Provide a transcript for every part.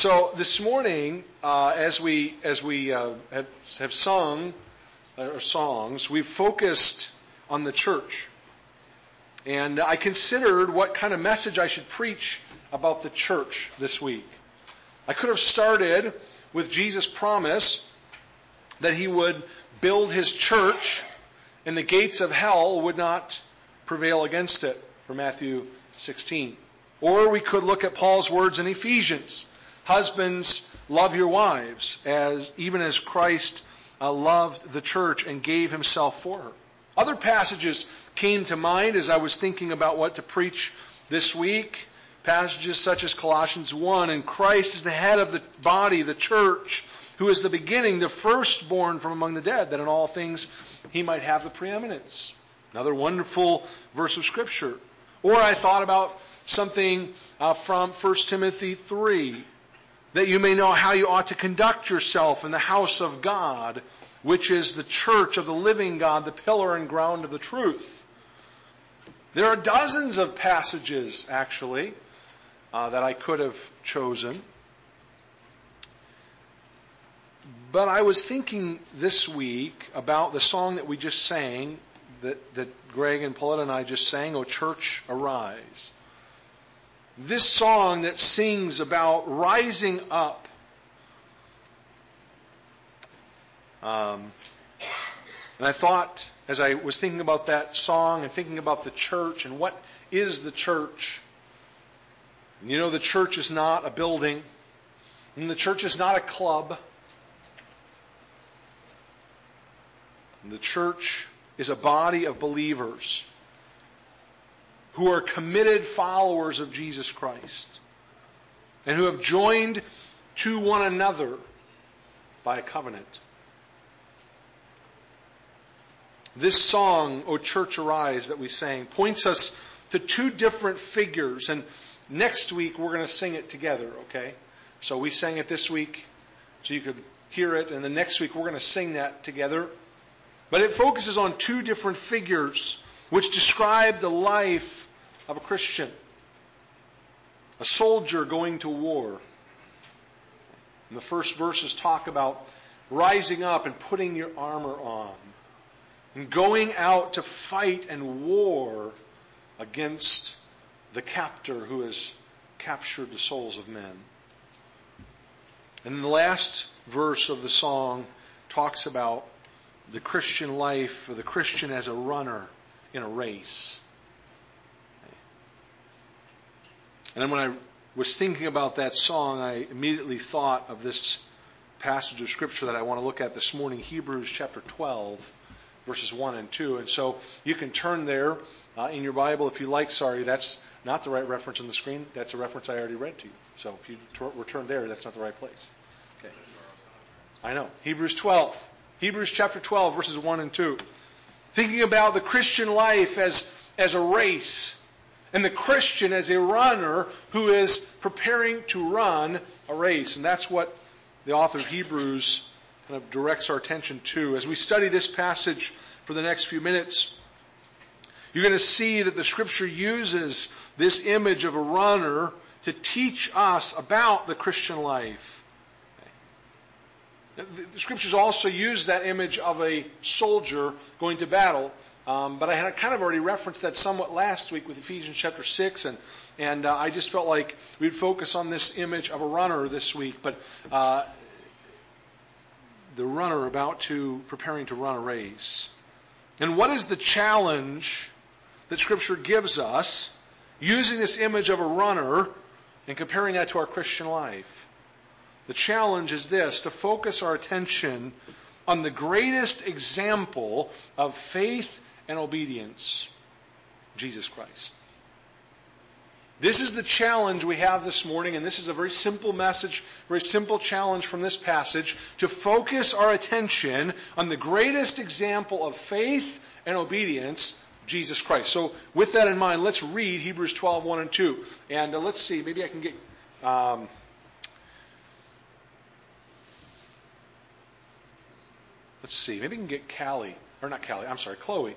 So this morning, uh, as we as we uh, have, have sung our songs, we've focused on the church, and I considered what kind of message I should preach about the church this week. I could have started with Jesus' promise that He would build His church, and the gates of hell would not prevail against it, from Matthew 16. Or we could look at Paul's words in Ephesians Husbands, love your wives, as even as Christ uh, loved the church and gave himself for her. Other passages came to mind as I was thinking about what to preach this week. Passages such as Colossians 1, and Christ is the head of the body, the church, who is the beginning, the firstborn from among the dead, that in all things he might have the preeminence. Another wonderful verse of Scripture. Or I thought about something uh, from 1 Timothy 3, that you may know how you ought to conduct yourself in the house of God, which is the church of the living God, the pillar and ground of the truth. There are dozens of passages, actually, uh, that I could have chosen. But I was thinking this week about the song that we just sang, that, that Greg and Paulette and I just sang, O Church, Arise this song that sings about rising up. Um, and I thought, as I was thinking about that song and thinking about the church and what is the church, you know, the church is not a building, and the church is not a club. And the church is a body of believers who are committed followers of Jesus Christ and who have joined to one another by a covenant. This song, O Church Arise, that we sang, points us to two different figures. And next week we're going to sing it together, okay? So we sang it this week so you could hear it, and the next week we're going to sing that together. But it focuses on two different figures which describe the life of a Christian, a soldier going to war. And the first verses talk about rising up and putting your armor on and going out to fight and war against the captor who has captured the souls of men. And the last verse of the song talks about the Christian life, or the Christian as a runner in a race. And then when I was thinking about that song, I immediately thought of this passage of Scripture that I want to look at this morning, Hebrews chapter 12, verses 1 and 2. And so you can turn there uh, in your Bible if you like. Sorry, that's not the right reference on the screen. That's a reference I already read to you. So if you return there, that's not the right place. Okay. I know. Hebrews 12. Hebrews chapter 12, verses 1 and 2. Thinking about the Christian life as, as a race and the Christian as a runner who is preparing to run a race. And that's what the author of Hebrews kind of directs our attention to. As we study this passage for the next few minutes, you're going to see that the scripture uses this image of a runner to teach us about the Christian life. The scriptures also use that image of a soldier going to battle um, but I had kind of already referenced that somewhat last week with Ephesians chapter 6, and, and uh, I just felt like we'd focus on this image of a runner this week. But uh, the runner about to, preparing to run a race. And what is the challenge that Scripture gives us using this image of a runner and comparing that to our Christian life? The challenge is this to focus our attention on the greatest example of faith and obedience Jesus Christ. This is the challenge we have this morning, and this is a very simple message, very simple challenge from this passage to focus our attention on the greatest example of faith and obedience, Jesus Christ. So, with that in mind, let's read Hebrews 12, 1 and 2. And uh, let's see, maybe I can get. Um, let's see, maybe I can get Callie, or not Callie, I'm sorry, Chloe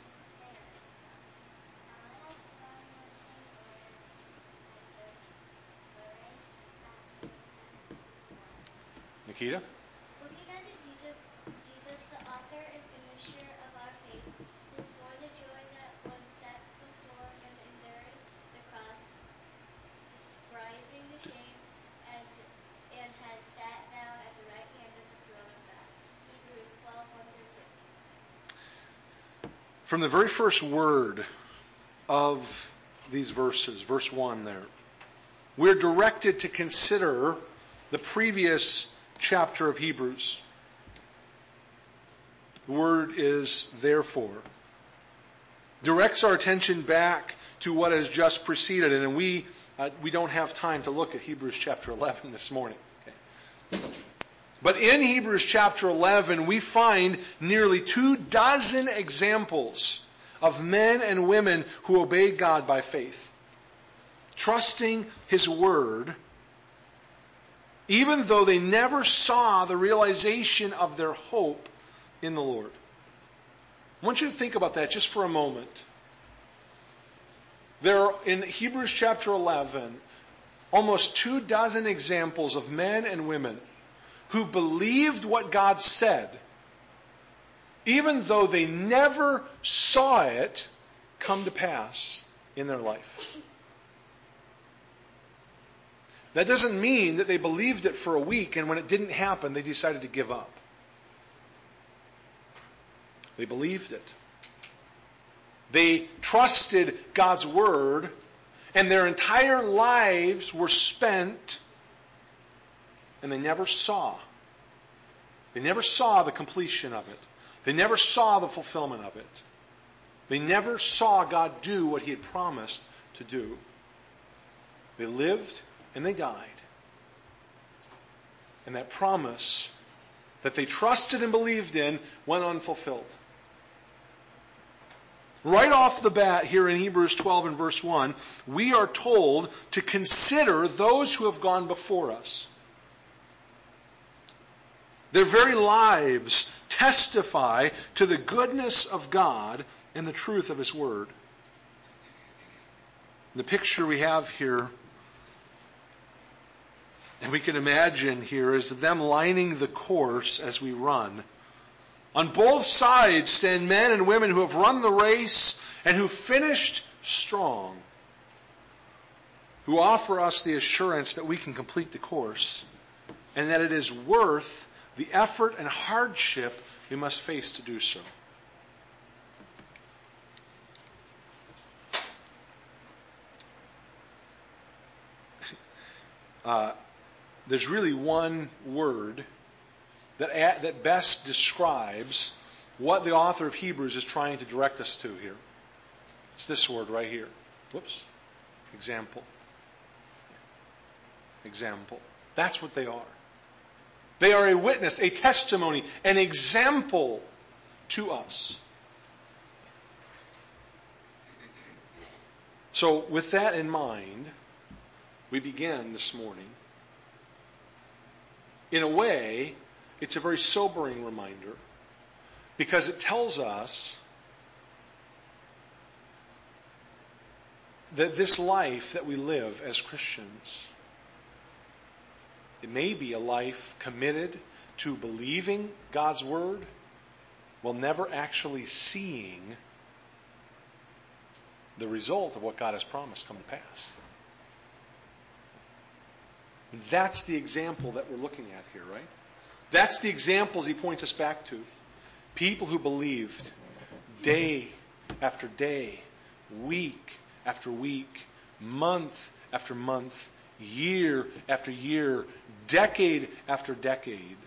Nikita? Looking unto Jesus, Jesus, the author and finisher of our faith, who for the joy that was set before him endured the cross, despising the shame, and, and has sat down at the right hand of the throne of God. Hebrews 12, 1 through 2. From the very first word of these verses, verse 1 there, we're directed to consider the previous chapter of Hebrews. The word is therefore. Directs our attention back to what has just preceded, and we, uh, we don't have time to look at Hebrews chapter 11 this morning. Okay. But in Hebrews chapter 11, we find nearly two dozen examples of men and women who obeyed God by faith, trusting His Word even though they never saw the realization of their hope in the Lord. I want you to think about that just for a moment. There are, in Hebrews chapter 11, almost two dozen examples of men and women who believed what God said, even though they never saw it come to pass in their life. That doesn't mean that they believed it for a week and when it didn't happen, they decided to give up. They believed it. They trusted God's word, and their entire lives were spent, and they never saw. They never saw the completion of it. They never saw the fulfillment of it. They never saw God do what He had promised to do. They lived and they died. And that promise that they trusted and believed in went unfulfilled. Right off the bat, here in Hebrews 12 and verse 1, we are told to consider those who have gone before us. Their very lives testify to the goodness of God and the truth of His Word. The picture we have here and we can imagine here is them lining the course as we run. On both sides stand men and women who have run the race and who finished strong, who offer us the assurance that we can complete the course and that it is worth the effort and hardship we must face to do so. Uh, there's really one word that, that best describes what the author of Hebrews is trying to direct us to here. It's this word right here. Whoops. Example. Example. That's what they are. They are a witness, a testimony, an example to us. So, with that in mind, we begin this morning in a way, it's a very sobering reminder because it tells us that this life that we live as Christians, it may be a life committed to believing God's Word while never actually seeing the result of what God has promised come to pass. That's the example that we're looking at here, right? That's the examples he points us back to. People who believed day after day, week after week, month after month, year after year, decade after decade,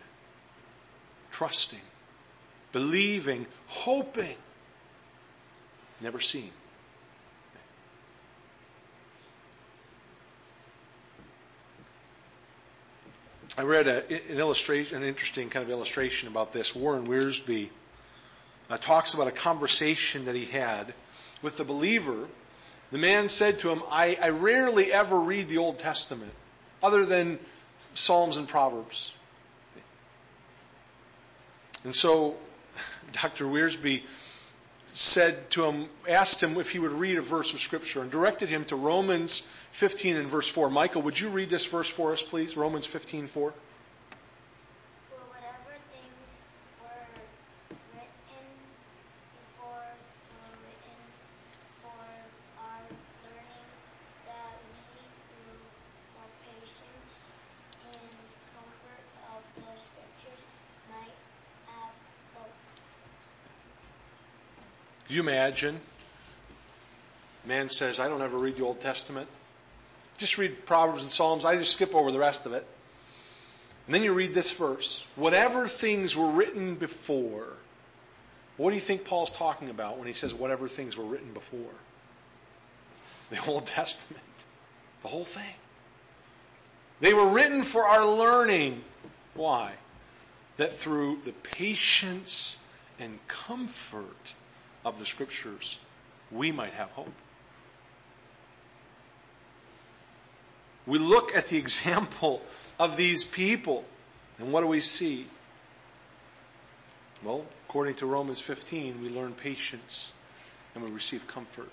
trusting, believing, hoping, never seen. I read a, an illustration, an interesting kind of illustration about this. Warren Wiersbe uh, talks about a conversation that he had with the believer. The man said to him, I, I rarely ever read the Old Testament other than Psalms and Proverbs. And so Dr. Wiersbe said to him, asked him if he would read a verse of Scripture and directed him to Romans 15 and verse 4. Michael, would you read this verse for us, please? Romans 15, 4. For whatever things were written before were written for our learning, that we through the patience and comfort of the scriptures might have hope. Could you imagine? Man says, I don't ever read the Old Testament. Just read Proverbs and Psalms. I just skip over the rest of it. And then you read this verse. Whatever things were written before. What do you think Paul's talking about when he says whatever things were written before? The Old Testament. The whole thing. They were written for our learning. Why? That through the patience and comfort of the Scriptures, we might have hope. We look at the example of these people, and what do we see? Well, according to Romans 15, we learn patience and we receive comfort.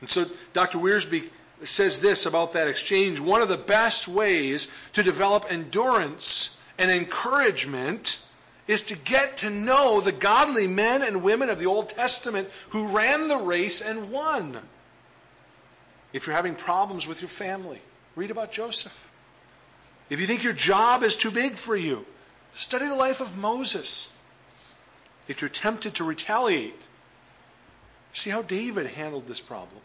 And so Dr. Wiersbe says this about that exchange. One of the best ways to develop endurance and encouragement is to get to know the godly men and women of the Old Testament who ran the race and won. If you're having problems with your family, read about Joseph. If you think your job is too big for you, study the life of Moses. If you're tempted to retaliate, see how David handled this problem.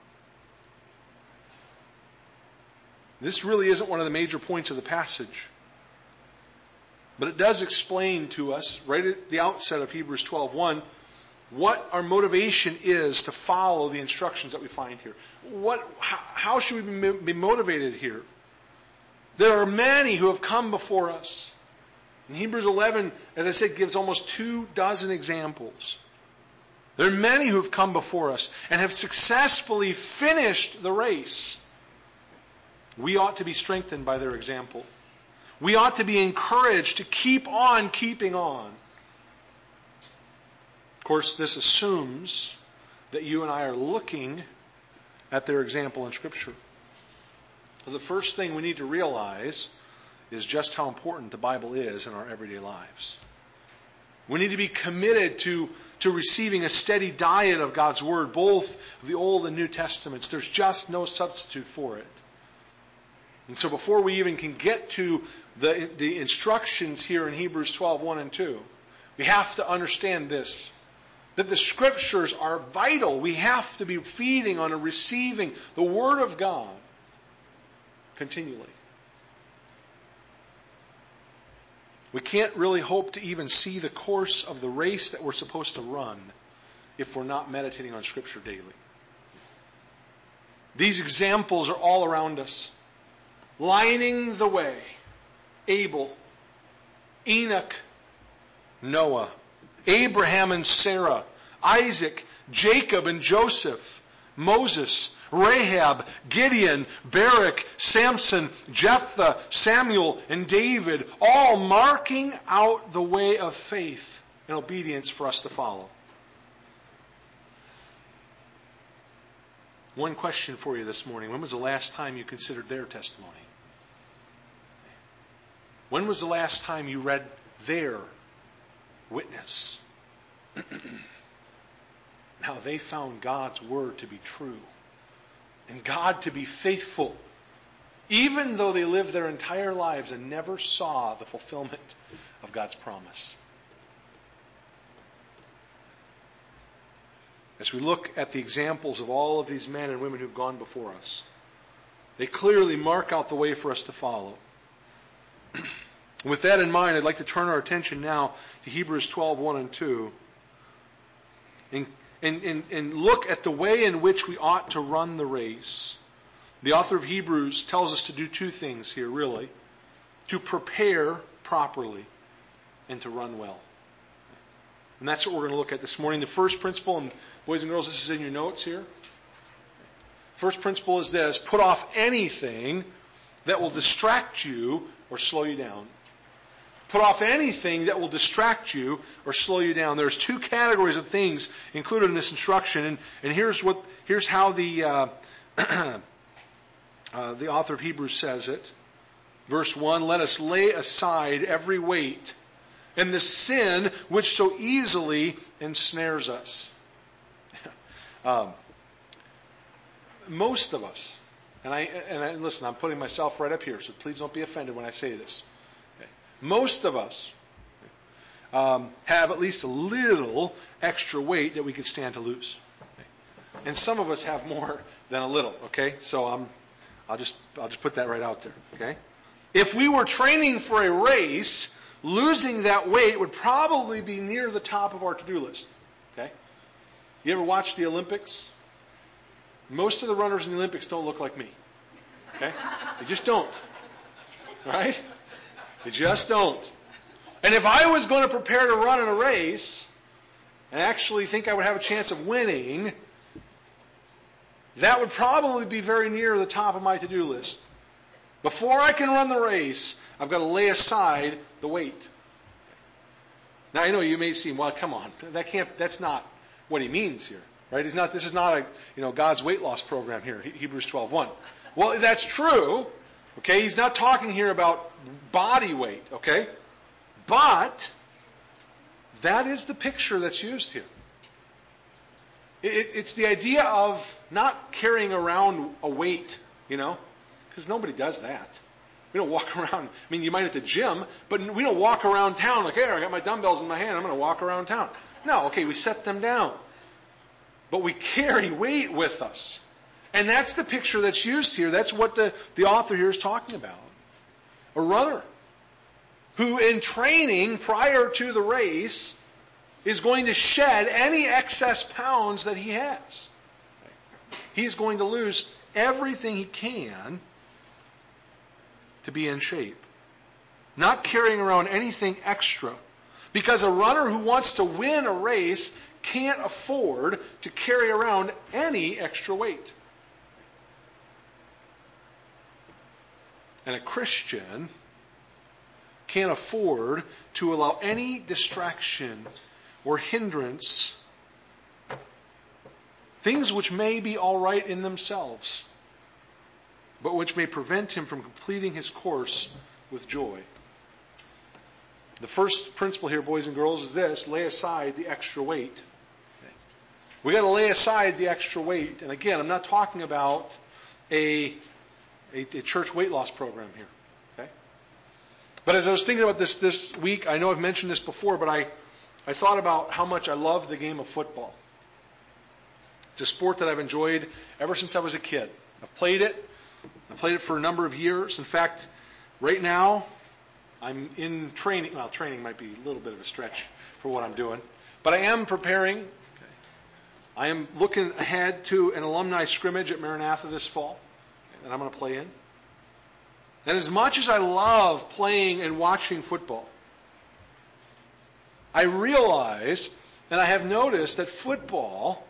This really isn't one of the major points of the passage. But it does explain to us, right at the outset of Hebrews 12:1, what our motivation is to follow the instructions that we find here. What, how, how should we be motivated here? There are many who have come before us. In Hebrews 11, as I said, gives almost two dozen examples. There are many who have come before us and have successfully finished the race. We ought to be strengthened by their example. We ought to be encouraged to keep on keeping on. Of course, this assumes that you and I are looking at their example in Scripture. The first thing we need to realize is just how important the Bible is in our everyday lives. We need to be committed to, to receiving a steady diet of God's Word, both the Old and New Testaments. There's just no substitute for it. And so before we even can get to the, the instructions here in Hebrews 12, 1 and 2, we have to understand this. That the scriptures are vital. We have to be feeding on and receiving the Word of God continually. We can't really hope to even see the course of the race that we're supposed to run if we're not meditating on Scripture daily. These examples are all around us. Lining the way Abel, Enoch, Noah, Abraham and Sarah, Isaac, Jacob and Joseph, Moses, Rahab, Gideon, Barak, Samson, Jephthah, Samuel, and David, all marking out the way of faith and obedience for us to follow. One question for you this morning. When was the last time you considered their testimony? When was the last time you read their witness? now, they found God's word to be true and God to be faithful, even though they lived their entire lives and never saw the fulfillment of God's promise. As we look at the examples of all of these men and women who've gone before us, they clearly mark out the way for us to follow. With that in mind, I'd like to turn our attention now to Hebrews 12, 1 and 2. And and, and, and look at the way in which we ought to run the race. The author of Hebrews tells us to do two things here, really to prepare properly and to run well. And that's what we're going to look at this morning. The first principle, and boys and girls, this is in your notes here. First principle is this put off anything that will distract you or slow you down. Put off anything that will distract you or slow you down. There's two categories of things included in this instruction, and, and here's what here's how the uh, uh, the author of Hebrews says it. Verse one: Let us lay aside every weight and the sin which so easily ensnares us. um, most of us, and I and I, listen, I'm putting myself right up here, so please don't be offended when I say this. Most of us um, have at least a little extra weight that we could stand to lose. And some of us have more than a little, okay? So I'm, I'll just, I'll just put that right out there, okay? If we were training for a race, losing that weight would probably be near the top of our to-do list, okay? You ever watch the Olympics? Most of the runners in the Olympics don't look like me, okay? They just don't, right? They just don't. And if I was going to prepare to run in a race and actually think I would have a chance of winning, that would probably be very near the top of my to-do list. Before I can run the race, I've got to lay aside the weight. Now I know you may seem, well, come on, that can't, that's not what he means here, right? He's not, this is not a, you know, God's weight loss program here, Hebrews 12:1. Well, that's true, Okay, he's not talking here about body weight, okay? But that is the picture that's used here. It, it's the idea of not carrying around a weight, you know, because nobody does that. We don't walk around. I mean, you might at the gym, but we don't walk around town like, hey, I got my dumbbells in my hand. I'm going to walk around town. No, okay, we set them down. But we carry weight with us. And that's the picture that's used here. That's what the, the author here is talking about. A runner who, in training prior to the race, is going to shed any excess pounds that he has. He's going to lose everything he can to be in shape. Not carrying around anything extra. Because a runner who wants to win a race can't afford to carry around any extra weight. And a Christian can't afford to allow any distraction or hindrance, things which may be all right in themselves, but which may prevent him from completing his course with joy. The first principle here, boys and girls, is this lay aside the extra weight. We've got to lay aside the extra weight. And again, I'm not talking about a a, a church weight loss program here. Okay? But as I was thinking about this this week, I know I've mentioned this before, but I, I thought about how much I love the game of football. It's a sport that I've enjoyed ever since I was a kid. I've played it. I've played it for a number of years. In fact, right now, I'm in training. Well, training might be a little bit of a stretch for what I'm doing. But I am preparing. Okay. I am looking ahead to an alumni scrimmage at Maranatha this fall that I'm going to play in. And as much as I love playing and watching football, I realize and I have noticed that football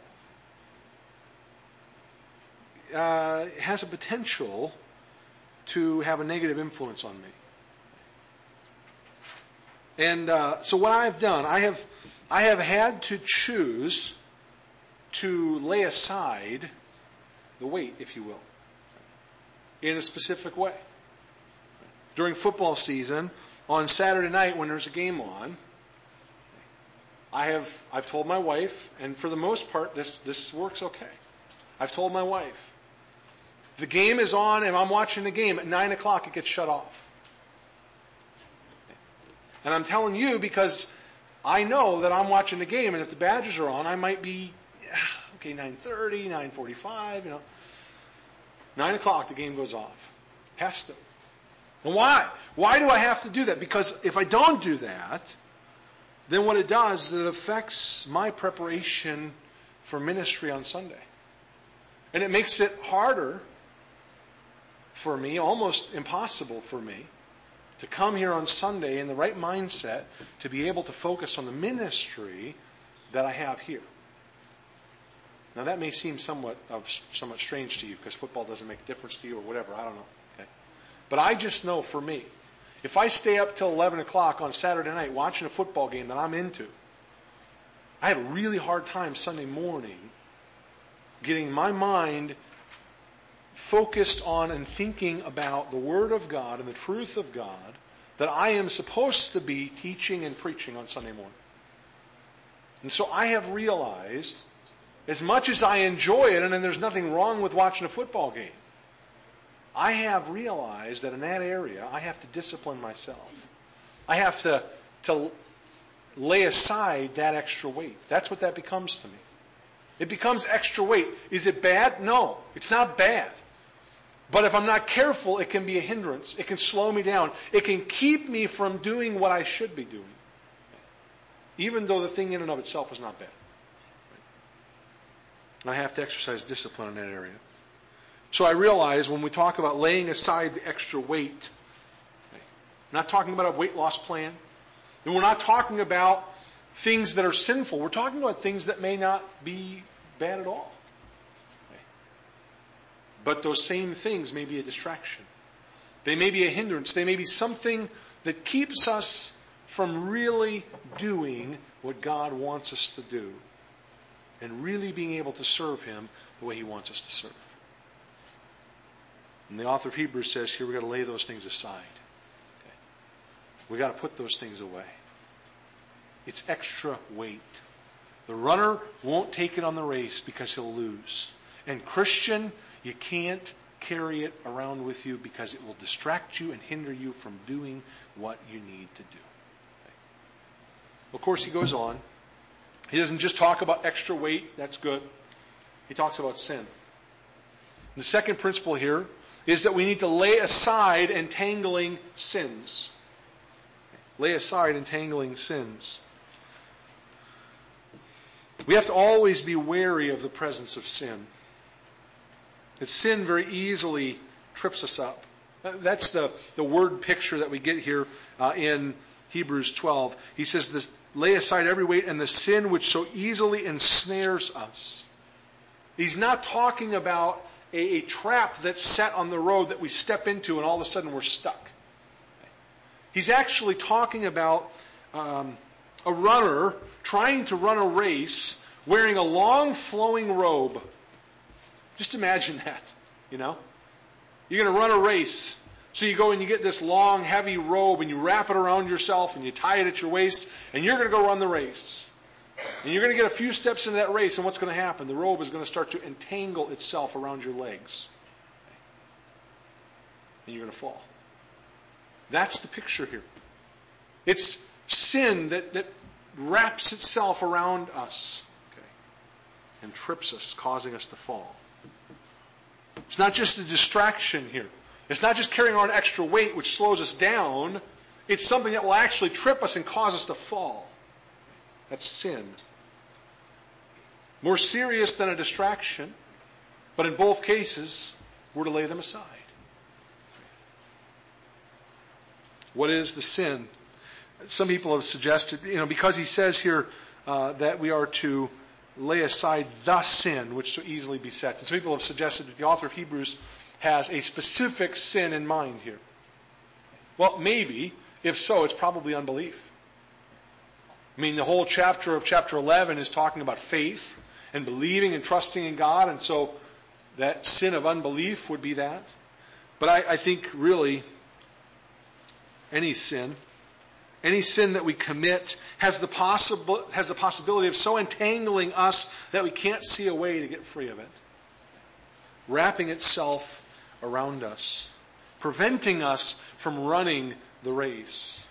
uh, has a potential to have a negative influence on me. And uh, so what I've done, I have, I have had to choose to lay aside the weight, if you will in a specific way. During football season, on Saturday night when there's a game on, I have I've told my wife, and for the most part this this works okay. I've told my wife, the game is on and I'm watching the game at nine o'clock it gets shut off. And I'm telling you because I know that I'm watching the game, and if the Badgers are on, I might be okay 9:30, 9:45, you know. Nine o'clock, the game goes off. Has to. And why? Why do I have to do that? Because if I don't do that, then what it does is it affects my preparation for ministry on Sunday. And it makes it harder for me, almost impossible for me, to come here on Sunday in the right mindset to be able to focus on the ministry that I have here. Now that may seem somewhat somewhat strange to you because football doesn't make a difference to you or whatever. I don't know. Okay, but I just know for me, If I stay up till 11 o'clock on Saturday night watching a football game that I'm into, I had a really hard time Sunday morning getting my mind focused on and thinking about the Word of God and the truth of God that I am supposed to be teaching and preaching on Sunday morning. And so I have realized, as much as I enjoy it, and there's nothing wrong with watching a football game, I have realized that in that area, I have to discipline myself. I have to, to lay aside that extra weight. That's what that becomes to me. It becomes extra weight. Is it bad? No, it's not bad. But if I'm not careful, it can be a hindrance. It can slow me down. It can keep me from doing what I should be doing. Even though the thing in and of itself is not bad. I have to exercise discipline in that area. So I realize when we talk about laying aside the extra weight, not talking about a weight loss plan. And we're not talking about things that are sinful. We're talking about things that may not be bad at all. But those same things may be a distraction. They may be a hindrance. They may be something that keeps us from really doing what God wants us to do and really being able to serve Him the way He wants us to serve. And the author of Hebrews says here we've got to lay those things aside. Okay? We've got to put those things away. It's extra weight. The runner won't take it on the race because he'll lose. And Christian, you can't carry it around with you because it will distract you and hinder you from doing what you need to do. Okay? Of course, he goes on. He doesn't just talk about extra weight, that's good. He talks about sin. The second principle here is that we need to lay aside entangling sins. Lay aside entangling sins. We have to always be wary of the presence of sin. That sin very easily trips us up. That's the, the word picture that we get here uh, in Hebrews 12. He says, this, Lay aside every weight and the sin which so easily ensnares us. He's not talking about a, a trap that's set on the road that we step into and all of a sudden we're stuck. He's actually talking about um, a runner trying to run a race wearing a long flowing robe. Just imagine that, you know? You're going to run a race. So you go and you get this long, heavy robe and you wrap it around yourself and you tie it at your waist and you're going to go run the race. And you're going to get a few steps into that race, and what's going to happen? The robe is going to start to entangle itself around your legs. And you're going to fall. That's the picture here. It's sin that, that wraps itself around us okay, and trips us, causing us to fall. It's not just a distraction here. It's not just carrying on extra weight, which slows us down. It's something that will actually trip us and cause us to fall. That's sin. More serious than a distraction, but in both cases, we're to lay them aside. What is the sin? Some people have suggested, you know, because he says here uh, that we are to lay aside the sin which so easily besets. And some people have suggested that the author of Hebrews has a specific sin in mind here. Well, maybe. If so, it's probably unbelief. I mean, the whole chapter of chapter 11 is talking about faith and believing and trusting in God, and so that sin of unbelief would be that. But I, I think really any sin, any sin that we commit has the, possible, has the possibility of so entangling us that we can't see a way to get free of it, wrapping itself around us, preventing us from running the race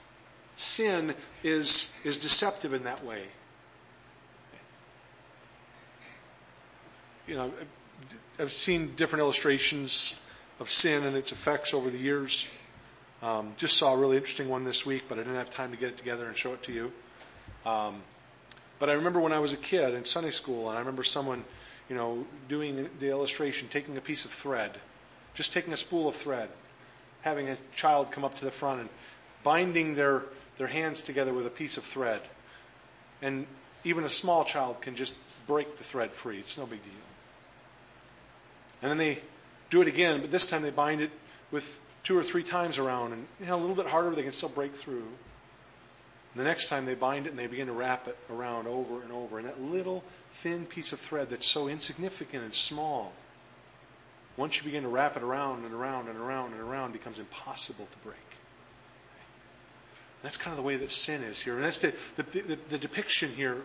sin is, is deceptive in that way. You know, I've seen different illustrations of sin and its effects over the years. Um, just saw a really interesting one this week, but I didn't have time to get it together and show it to you. Um, but I remember when I was a kid in Sunday school, and I remember someone, you know, doing the illustration, taking a piece of thread, just taking a spool of thread, having a child come up to the front and binding their their hands together with a piece of thread. And even a small child can just break the thread free. It's no big deal. And then they do it again, but this time they bind it with two or three times around, and you know, a little bit harder, they can still break through. And the next time they bind it and they begin to wrap it around over and over. And that little thin piece of thread that's so insignificant and small, once you begin to wrap it around and around and around and around, it becomes impossible to break. That's kind of the way that sin is here. And that's the, the, the, the depiction here.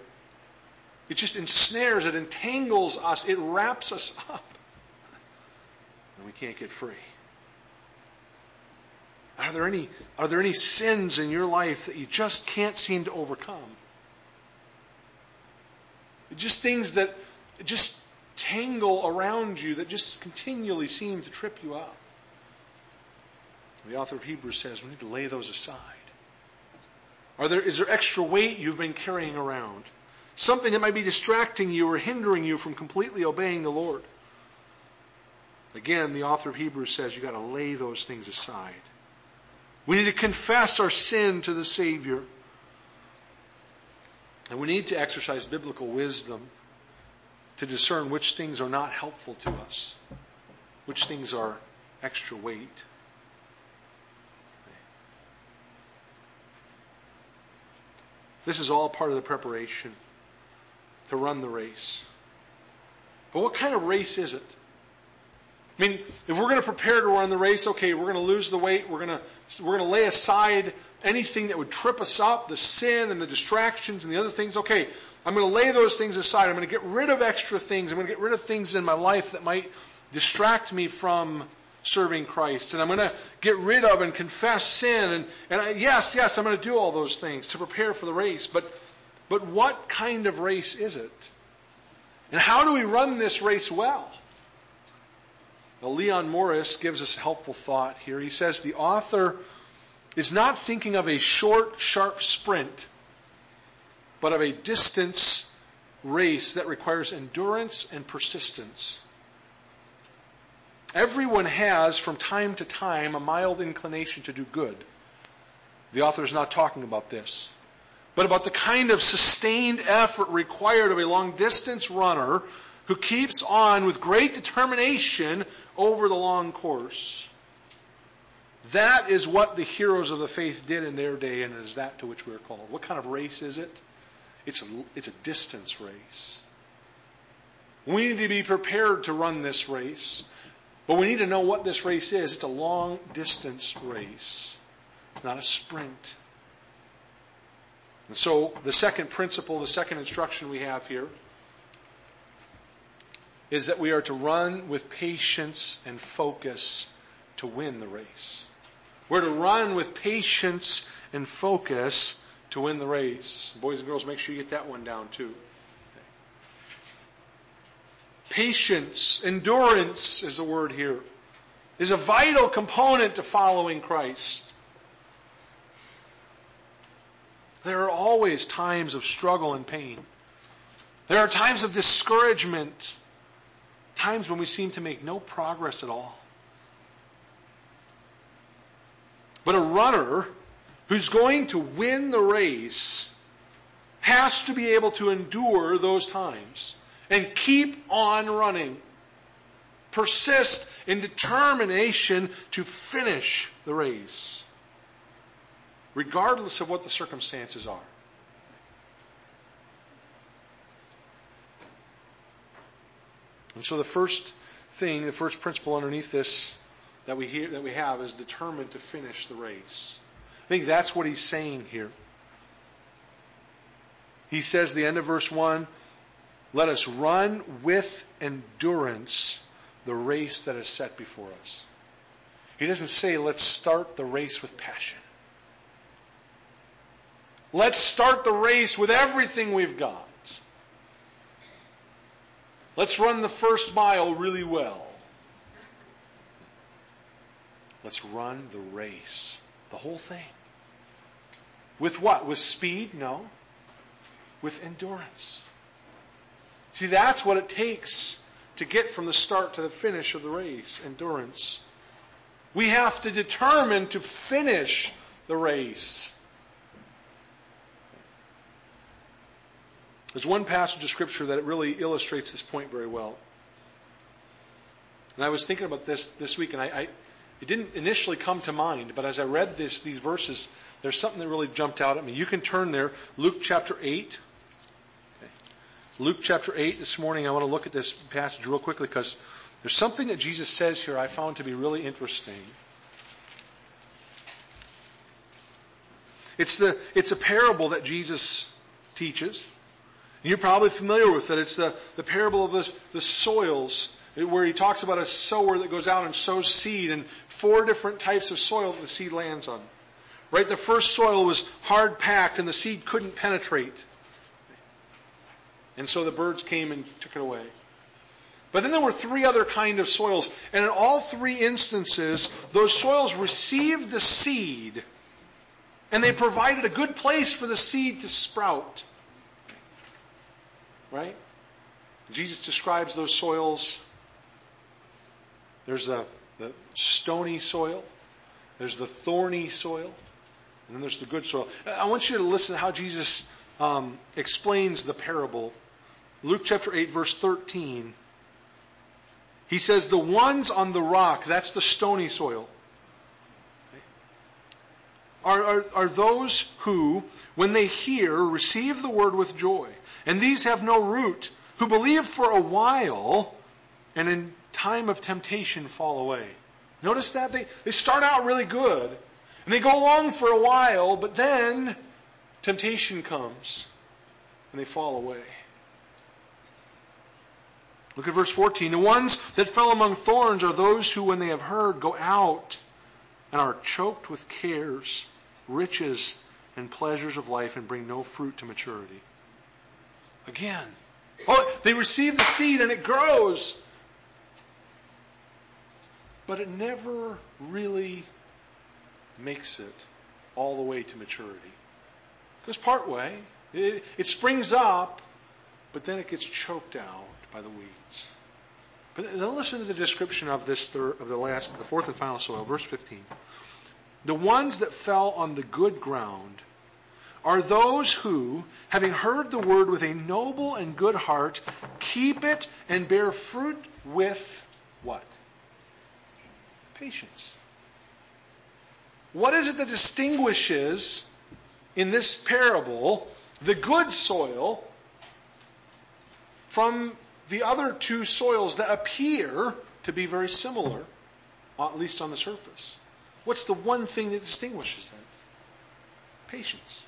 It just ensnares, it entangles us, it wraps us up. And we can't get free. Are there any, are there any sins in your life that you just can't seem to overcome? Just things that just tangle around you that just continually seem to trip you up. The author of Hebrews says we need to lay those aside. Are there, is there extra weight you've been carrying around? Something that might be distracting you or hindering you from completely obeying the Lord? Again, the author of Hebrews says you've got to lay those things aside. We need to confess our sin to the Savior. And we need to exercise biblical wisdom to discern which things are not helpful to us, which things are extra weight. This is all part of the preparation to run the race. But what kind of race is it? I mean, if we're going to prepare to run the race, okay, we're going to lose the weight. We're going to we're going to lay aside anything that would trip us up, the sin and the distractions and the other things. Okay, I'm going to lay those things aside. I'm going to get rid of extra things. I'm going to get rid of things in my life that might distract me from serving Christ. And I'm going to get rid of and confess sin. And, and I, yes, yes, I'm going to do all those things to prepare for the race. But, but what kind of race is it? And how do we run this race well? Well, Leon Morris gives us a helpful thought here. He says the author is not thinking of a short, sharp sprint, but of a distance race that requires endurance and persistence. Everyone has, from time to time, a mild inclination to do good. The author is not talking about this, but about the kind of sustained effort required of a long distance runner who keeps on with great determination over the long course. That is what the heroes of the faith did in their day, and it is that to which we are called. What kind of race is it? It's a, it's a distance race. We need to be prepared to run this race, but we need to know what this race is. It's a long distance race, it's not a sprint. And so, the second principle, the second instruction we have here is that we are to run with patience and focus to win the race. We're to run with patience and focus to win the race. Boys and girls, make sure you get that one down too. Patience, endurance is the word here, is a vital component to following Christ. There are always times of struggle and pain. There are times of discouragement times when we seem to make no progress at all. But a runner who's going to win the race has to be able to endure those times and keep on running. Persist in determination to finish the race, regardless of what the circumstances are. And so the first thing, the first principle underneath this that we hear, that we have is determined to finish the race. I think that's what he's saying here. He says the end of verse 1, let us run with endurance the race that is set before us. He doesn't say let's start the race with passion. Let's start the race with everything we've got. Let's run the first mile really well. Let's run the race, the whole thing. With what? With speed? No. With endurance. See, that's what it takes to get from the start to the finish of the race endurance. We have to determine to finish the race. There's one passage of Scripture that really illustrates this point very well. And I was thinking about this this week, and I, I, it didn't initially come to mind, but as I read this, these verses, there's something that really jumped out at me. You can turn there, Luke chapter 8. Okay. Luke chapter 8 this morning, I want to look at this passage real quickly because there's something that Jesus says here I found to be really interesting. It's, the, it's a parable that Jesus teaches. You're probably familiar with it. It's the, the parable of this, the soils, where he talks about a sower that goes out and sows seed and four different types of soil that the seed lands on. Right? The first soil was hard packed and the seed couldn't penetrate. And so the birds came and took it away. But then there were three other kind of soils, and in all three instances, those soils received the seed, and they provided a good place for the seed to sprout. Right? Jesus describes those soils. There's the, stony soil, there's the thorny soil, and then there's the good soil. I want you to listen to how Jesus um, explains the parable. Luke chapter 8, verse 13. He says, The ones on the rock, that's the stony soil, are, are, are those who, when they hear, receive the word with joy. And these have no root, who believe for a while, and in time of temptation fall away. Notice that? They, they start out really good, and they go along for a while, but then temptation comes, and they fall away. Look at verse 14. The ones that fell among thorns are those who, when they have heard, go out and are choked with cares, riches, and pleasures of life and bring no fruit to maturity. Again. Oh, they receive the seed and it grows. But it never really makes it all the way to maturity. It goes part way. It, it springs up, but then it gets choked out by the weeds. But then listen to the description of this third, of the last, the fourth and final soil, verse 15. The ones that fell on the good ground are those who, having heard the word with a noble and good heart, keep it and bear fruit with what? Patience. What is it that distinguishes in this parable the good soil from the other two soils that appear to be very similar, at least on the surface. What's the one thing that distinguishes them? Patience.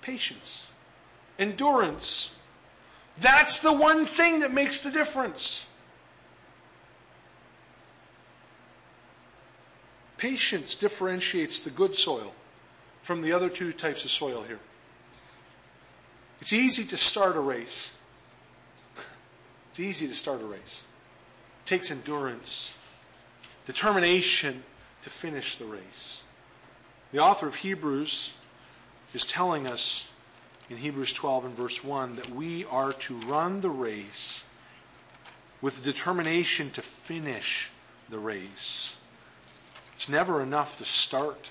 Patience. Endurance. That's the one thing that makes the difference. Patience differentiates the good soil from the other two types of soil here. It's easy to start a race. It's easy to start a race. It takes endurance, determination to finish the race. The author of Hebrews is telling us in Hebrews 12 and verse 1 that we are to run the race with determination to finish the race. It's never enough to start.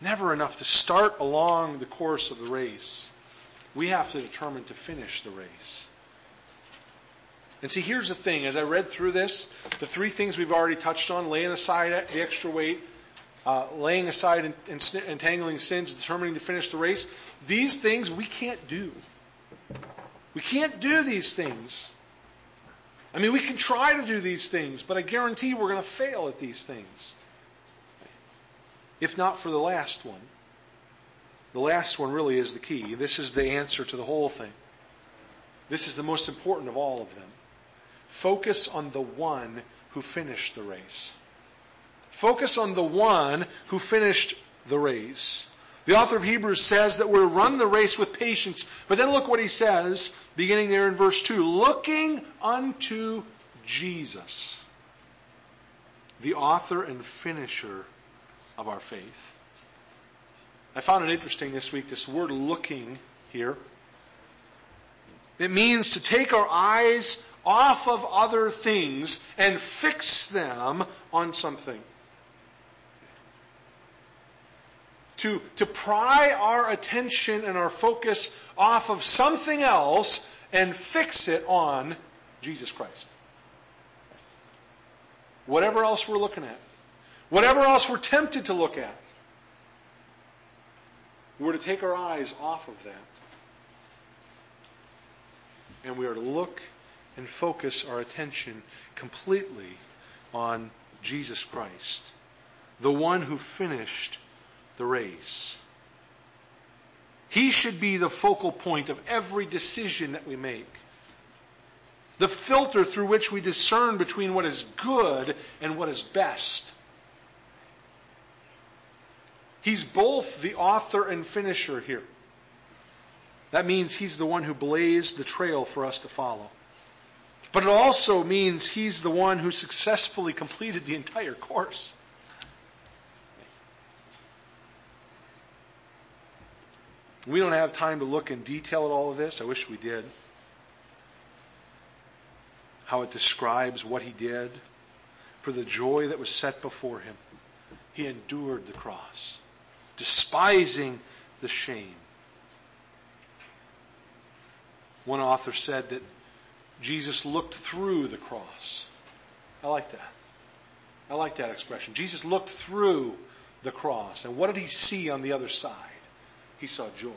Never enough to start along the course of the race. We have to determine to finish the race. And see, here's the thing. As I read through this, the three things we've already touched on laying aside the extra weight, uh, laying aside entangling sins, determining to finish the race these things we can't do. We can't do these things. I mean, we can try to do these things, but I guarantee we're going to fail at these things. If not for the last one. The last one really is the key. This is the answer to the whole thing. This is the most important of all of them. Focus on the one who finished the race. Focus on the one who finished the race. The author of Hebrews says that we're run the race with patience. But then look what he says, beginning there in verse 2 looking unto Jesus, the author and finisher of our faith. I found it interesting this week, this word looking here. It means to take our eyes off of other things and fix them on something. To, to pry our attention and our focus off of something else and fix it on Jesus Christ. whatever else we're looking at, whatever else we're tempted to look at. We're to take our eyes off of that. And we are to look and focus our attention completely on Jesus Christ, the one who finished the race. He should be the focal point of every decision that we make. The filter through which we discern between what is good and what is best. He's both the author and finisher here. That means he's the one who blazed the trail for us to follow. But it also means he's the one who successfully completed the entire course. We don't have time to look in detail at all of this. I wish we did. How it describes what he did. For the joy that was set before him, he endured the cross, despising the shame. One author said that Jesus looked through the cross. I like that. I like that expression. Jesus looked through the cross. And what did he see on the other side? He saw joy.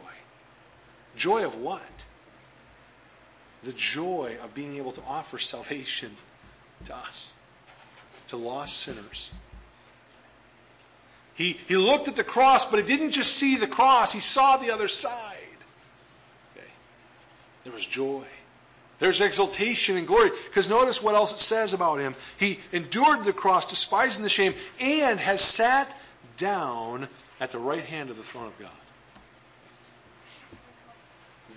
Joy of what? The joy of being able to offer salvation to us, to lost sinners. He, he looked at the cross, but he didn't just see the cross, he saw the other side. Okay. There was joy. There's exultation and glory. Because notice what else it says about him. He endured the cross, despising the shame, and has sat down at the right hand of the throne of God.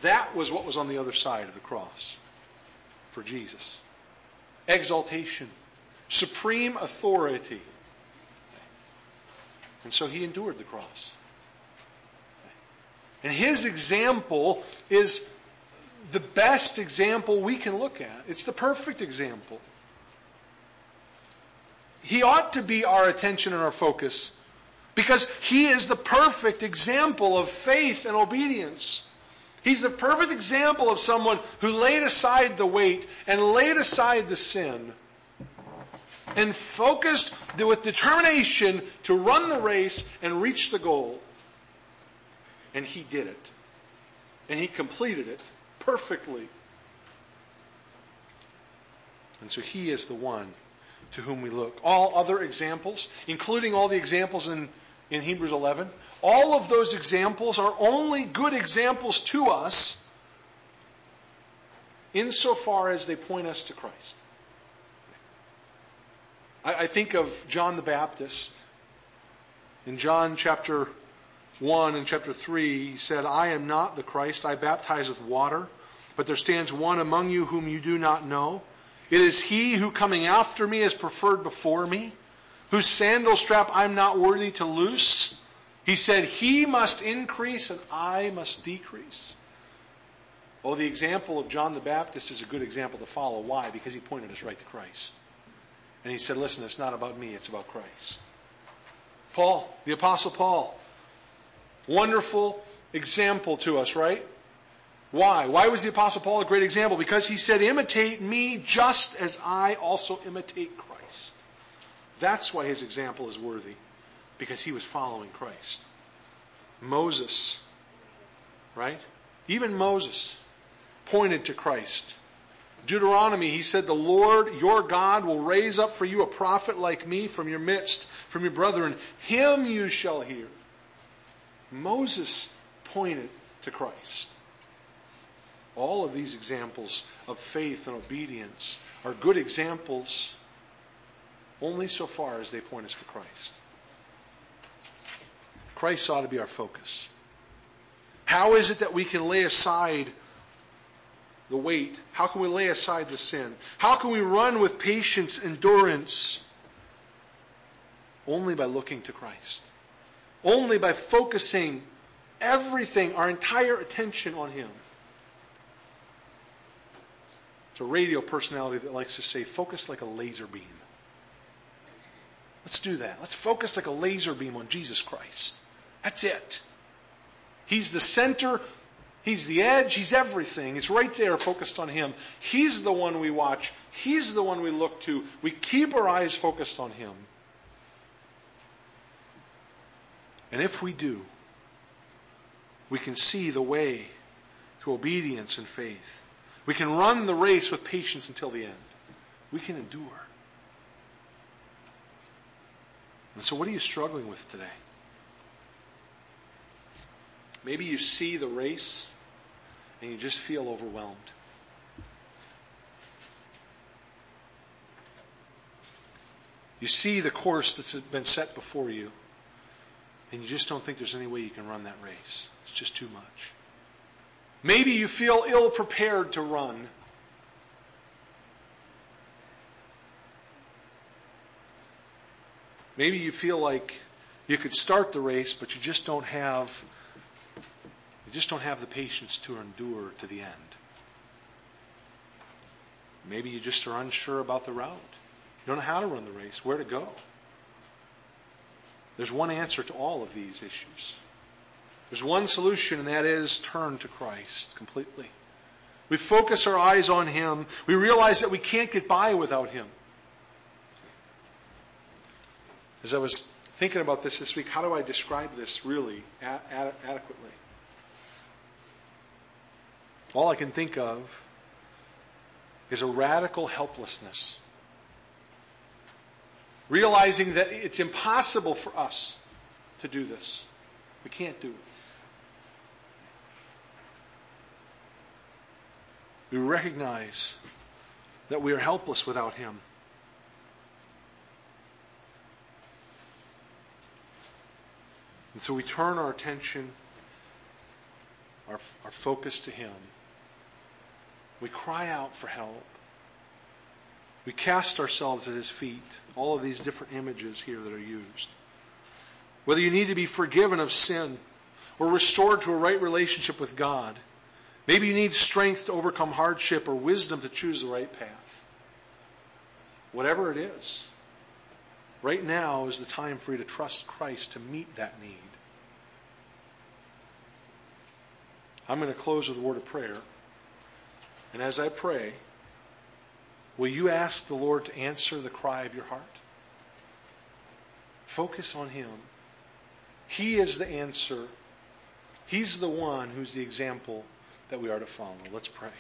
That was what was on the other side of the cross for Jesus exaltation, supreme authority. And so he endured the cross. And his example is the best example we can look at. It's the perfect example. He ought to be our attention and our focus because he is the perfect example of faith and obedience. He's the perfect example of someone who laid aside the weight and laid aside the sin and focused with determination to run the race and reach the goal. And he did it. And he completed it perfectly. And so he is the one to whom we look. All other examples, including all the examples in, in Hebrews 11, all of those examples are only good examples to us insofar as they point us to Christ. I, I think of John the Baptist. In John chapter 1 and chapter 3, he said, I am not the Christ. I baptize with water, but there stands one among you whom you do not know. It is he who coming after me is preferred before me, whose sandal strap I'm not worthy to loose. He said, He must increase and I must decrease. Oh, the example of John the Baptist is a good example to follow. Why? Because he pointed us right to Christ. And he said, Listen, it's not about me, it's about Christ. Paul, the Apostle Paul, wonderful example to us, right? Why? Why was the Apostle Paul a great example? Because he said, Imitate me just as I also imitate Christ. That's why his example is worthy because he was following Christ. Moses, right? Even Moses pointed to Christ. Deuteronomy, he said, The Lord your God will raise up for you a prophet like me from your midst, from your brethren. Him you shall hear. Moses pointed to Christ. All of these examples of faith and obedience are good examples only so far as they point us to Christ. Christ ought to be our focus. How is it that we can lay aside the weight? How can we lay aside the sin? How can we run with patience, endurance? Only by looking to Christ. Only by focusing everything, our entire attention on Him. It's a radio personality that likes to say, focus like a laser beam. Let's do that. Let's focus like a laser beam on Jesus Christ. That's it. He's the center He's the edge. He's everything. It's right there focused on Him. He's the one we watch. He's the one we look to. We keep our eyes focused on Him. And if we do, we can see the way to obedience and faith. We can run the race with patience until the end. We can endure. And so, what are you struggling with today? Maybe you see the race and you just feel overwhelmed. You see the course that's been set before you, and you just don't think there's any way you can run that race. It's just too much. Maybe you feel ill prepared to run. Maybe you feel like you could start the race, but you just don't have just don't have the patience to endure to the end. Maybe you just are unsure about the route. You don't know how to run the race, where to go. There's one answer to all of these issues. There's one solution, and that is turn to Christ completely. We focus our eyes on Him. We realize that we can't get by without Him. As I was thinking about this this week, how do I describe this really adequately? All I can think of is a radical helplessness. Realizing that it's impossible for us to do this. We can't do it. We recognize that we are helpless without Him. And so we turn our attention, our, our focus to Him. We cry out for help. We cast ourselves at His feet. All of these different images here that are used. Whether you need to be forgiven of sin or restored to a right relationship with God. Maybe you need strength to overcome hardship or wisdom to choose the right path. Whatever it is, right now is the time for you to trust Christ to meet that need. I'm going to close with a word of prayer. And as I pray, will you ask the Lord to answer the cry of your heart? Focus on Him. He is the answer. He's the one who's the example that we are to follow. Let's pray.